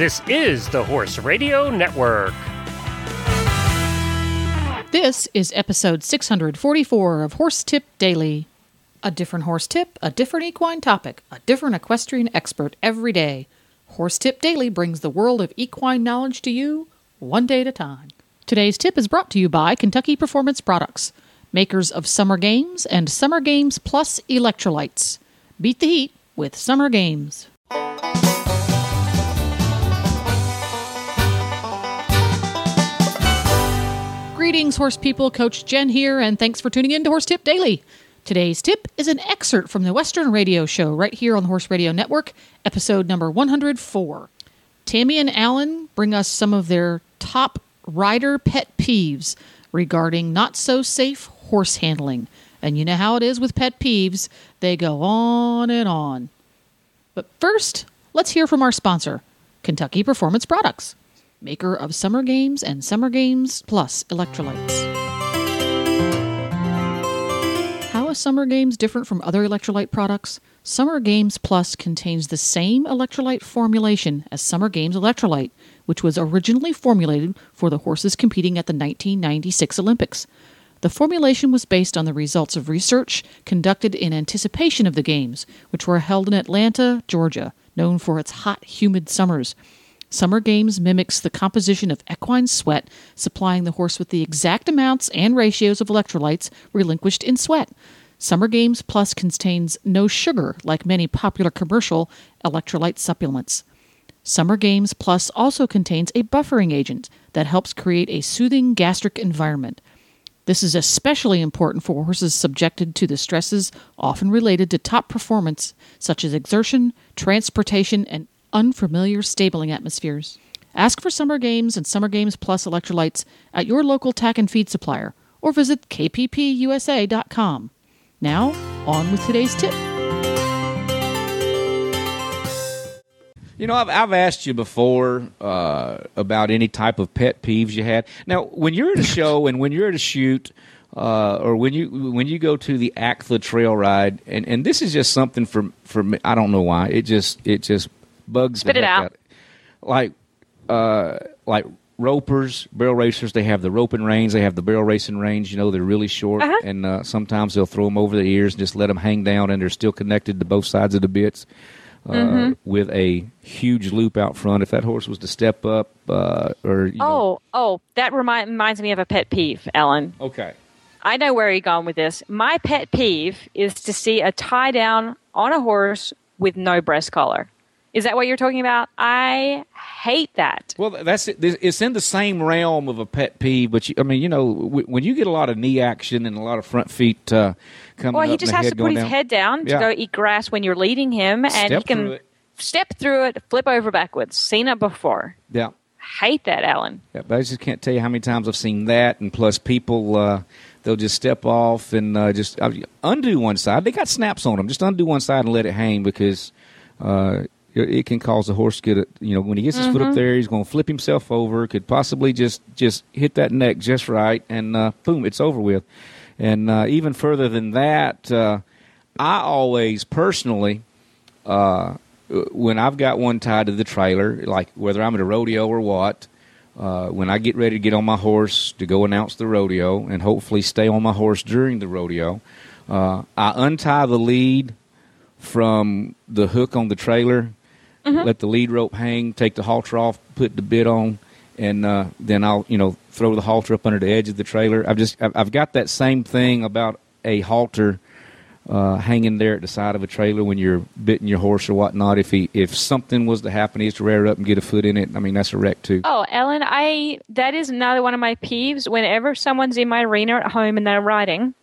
This is the Horse Radio Network. This is episode 644 of Horse Tip Daily. A different horse tip, a different equine topic, a different equestrian expert every day. Horse Tip Daily brings the world of equine knowledge to you one day at a time. Today's tip is brought to you by Kentucky Performance Products, makers of Summer Games and Summer Games Plus electrolytes. Beat the heat with Summer Games. Greetings, horse people. Coach Jen here, and thanks for tuning in to Horse Tip Daily. Today's tip is an excerpt from the Western Radio Show right here on the Horse Radio Network, episode number 104. Tammy and Alan bring us some of their top rider pet peeves regarding not so safe horse handling. And you know how it is with pet peeves, they go on and on. But first, let's hear from our sponsor, Kentucky Performance Products, maker of Summer Games and Summer Games Plus electrolytes. How is Summer Games different from other electrolyte products? Summer Games Plus contains the same electrolyte formulation as Summer Games Electrolyte, which was originally formulated for the horses competing at the 1996 Olympics. The formulation was based on the results of research conducted in anticipation of the Games, which were held in Atlanta, Georgia, known for its hot, humid summers. Summer Games mimics the composition of equine sweat, supplying the horse with the exact amounts and ratios of electrolytes relinquished in sweat. Summer Games Plus contains no sugar like many popular commercial electrolyte supplements. Summer Games Plus also contains a buffering agent that helps create a soothing gastric environment. This is especially important for horses subjected to the stresses often related to top performance, such as exertion, transportation, and unfamiliar stabling atmospheres. Ask for Summer Games and Summer Games Plus electrolytes at your local tack and feed supplier or visit kppusa.com. Now, on with today's tip. You know, I've, I've asked you before uh, about any type of pet peeves you had. Now, when you're at a show and when you're at a shoot, uh, or when you when you go to the ACLA trail ride, and, and this is just something for for me. I don't know why it just it just bugs Spit the it heck out. Like uh, like ropers, barrel racers, they have the roping reins, they have the barrel racing reins. You know, they're really short, Uh-huh. and uh, sometimes they'll throw them over the ears and just let them hang down, and they're still connected to both sides of the bits. Uh, Mm-hmm. With a huge loop out front, if that horse was to step up, uh, or you know, Oh, oh, that remind, reminds me of a pet peeve, Alan. okay, I know where you're going with this. My pet peeve is to see a tie down on a horse with no breast collar. Is that what you're talking about? I hate that. Well, that's it. It's in the same realm of a pet peeve, but you, I mean, you know, when you get a lot of knee action and a lot of front feet uh, coming Well, he just has to put his down. head down to Yeah. go eat grass when you're leading him, and Step he can step through it, flip over backwards. Seen it before. Yeah. Hate that, Alan. yeah, but I just can't tell you how many times I've seen that, and plus people. Uh, They'll just step off and uh, just uh, undo one side. They got snaps on them. Just undo one side and let it hang because uh, it can cause the horse to get. A, you know, when he gets his Mm-hmm. foot up there, he's going to flip himself over. Could possibly just just hit that neck just right, and uh, boom, it's over with. And uh, even further than that, uh, I always personally, uh, when I've got one tied to the trailer, like whether I'm at a rodeo or what, uh, when I get ready to get on my horse to go announce the rodeo and hopefully stay on my horse during the rodeo, uh, I untie the lead from the hook on the trailer, let the lead rope hang, take the halter off, put the bit on, and uh, then I'll you know throw the halter up under the edge of the trailer. I've just I've, I've got that same thing about a halter uh, hanging there at the side of a trailer when you're bitting your horse or whatnot. If he if something was to happen, he has to rear up and get a foot in it. I mean that's a wreck too. Oh, Alan, I that is another one of my peeves. Whenever someone's in my arena at home and they're riding,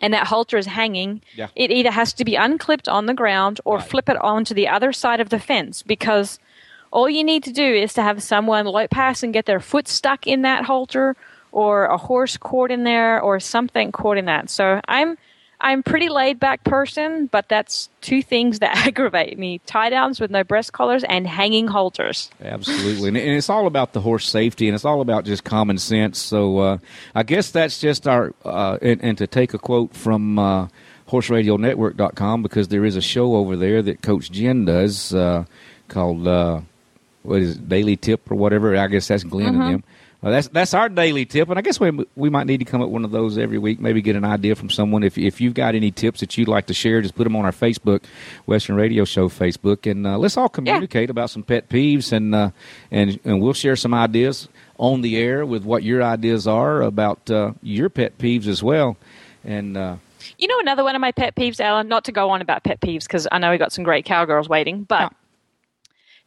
and that halter is hanging, Yeah. it either has to be unclipped on the ground or Right. flip it onto the other side of the fence because all you need to do is to have someone lope past and get their foot stuck in that halter or a horse caught in there or something caught in that. So I'm I'm pretty laid back person, but that's two things that aggravate me: tie downs with no breast collars and hanging halters. Absolutely, and, it's all about the horse safety, and it's all about just common sense. So uh, I guess that's just our. Uh, and, and to take a quote from uh, HorseRadioNetwork.com, because there is a show over there that Coach Jen does uh, called uh, what is it, daily tip or whatever. I guess that's Glenn and them. Well, that's that's our daily tip, and I guess we we might need to come up with one of those every week. Maybe get an idea from someone. If if you've got any tips that you'd like to share, just put them on our Facebook, Western Radio Show Facebook, and uh, let's all communicate about some pet peeves, and uh, and and we'll share some ideas on the air with what your ideas are about uh, your pet peeves as well. And uh, You know, another one of my pet peeves, Alan, not to go on about pet peeves because I know we got some great cowgirls waiting, but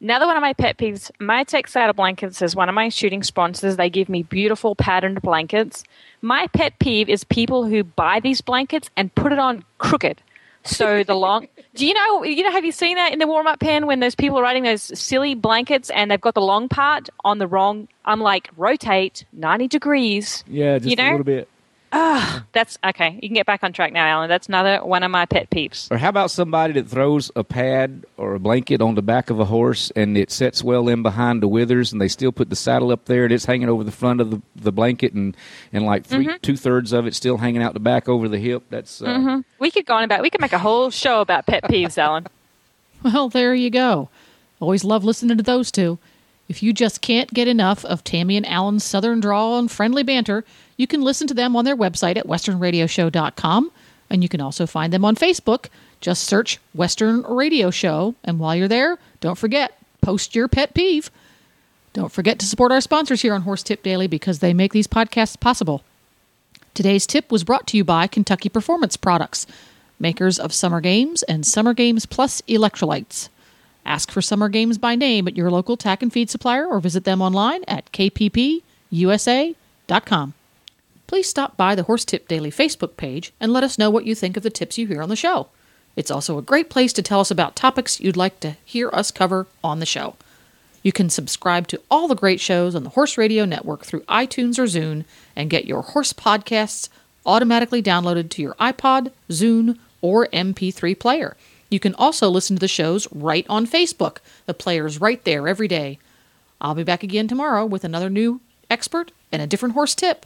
another one of my pet peeves, my Texada blankets is one of my shooting sponsors. They give me beautiful patterned blankets. My pet peeve is people who buy these blankets and put it on crooked. So the long, do you know, you know, have you seen that in the warm up pen when those people are writing those silly blankets and they've got the long part on the wrong, I'm like, rotate 90 degrees. yeah, just You know? a little bit. That's okay. You can get back on track now, Alan. That's another one of my pet peeves. Or how about somebody that throws a pad or a blanket on the back of a horse and it sets well in behind the withers and they still put the saddle up there and it's hanging over the front of the, the blanket and, and like 3 Mm-hmm. two thirds of it still hanging out the back over the hip. That's uh, We could go on about. We could make a whole show about pet peeves, Alan. Well, there you go. Always love listening to those two. If you just can't get enough of Tammy and Alan's southern drawl and friendly banter, you can listen to them on their website at westernradioshow.com. And you can also find them on Facebook. Just search Western Radio Show. And while you're there, don't forget, post your pet peeve. Don't forget to support our sponsors here on Horse Tip Daily because they make these podcasts possible. Today's tip was brought to you by Kentucky Performance Products, makers of Summer Games and Summer Games Plus electrolytes. Ask for Summer Games by name at your local tack and feed supplier or visit them online at kppusa.com. Please stop by the Horse Tip Daily Facebook page and let us know what you think of the tips you hear on the show. It's also a great place to tell us about topics you'd like to hear us cover on the show. You can subscribe to all the great shows on the Horse Radio Network through iTunes or Zune and get your horse podcasts automatically downloaded to your iPod, Zune, or MP3 player. You can also listen to the shows right on Facebook. The player's right there every day. I'll be back again tomorrow with another new expert and a different horse tip.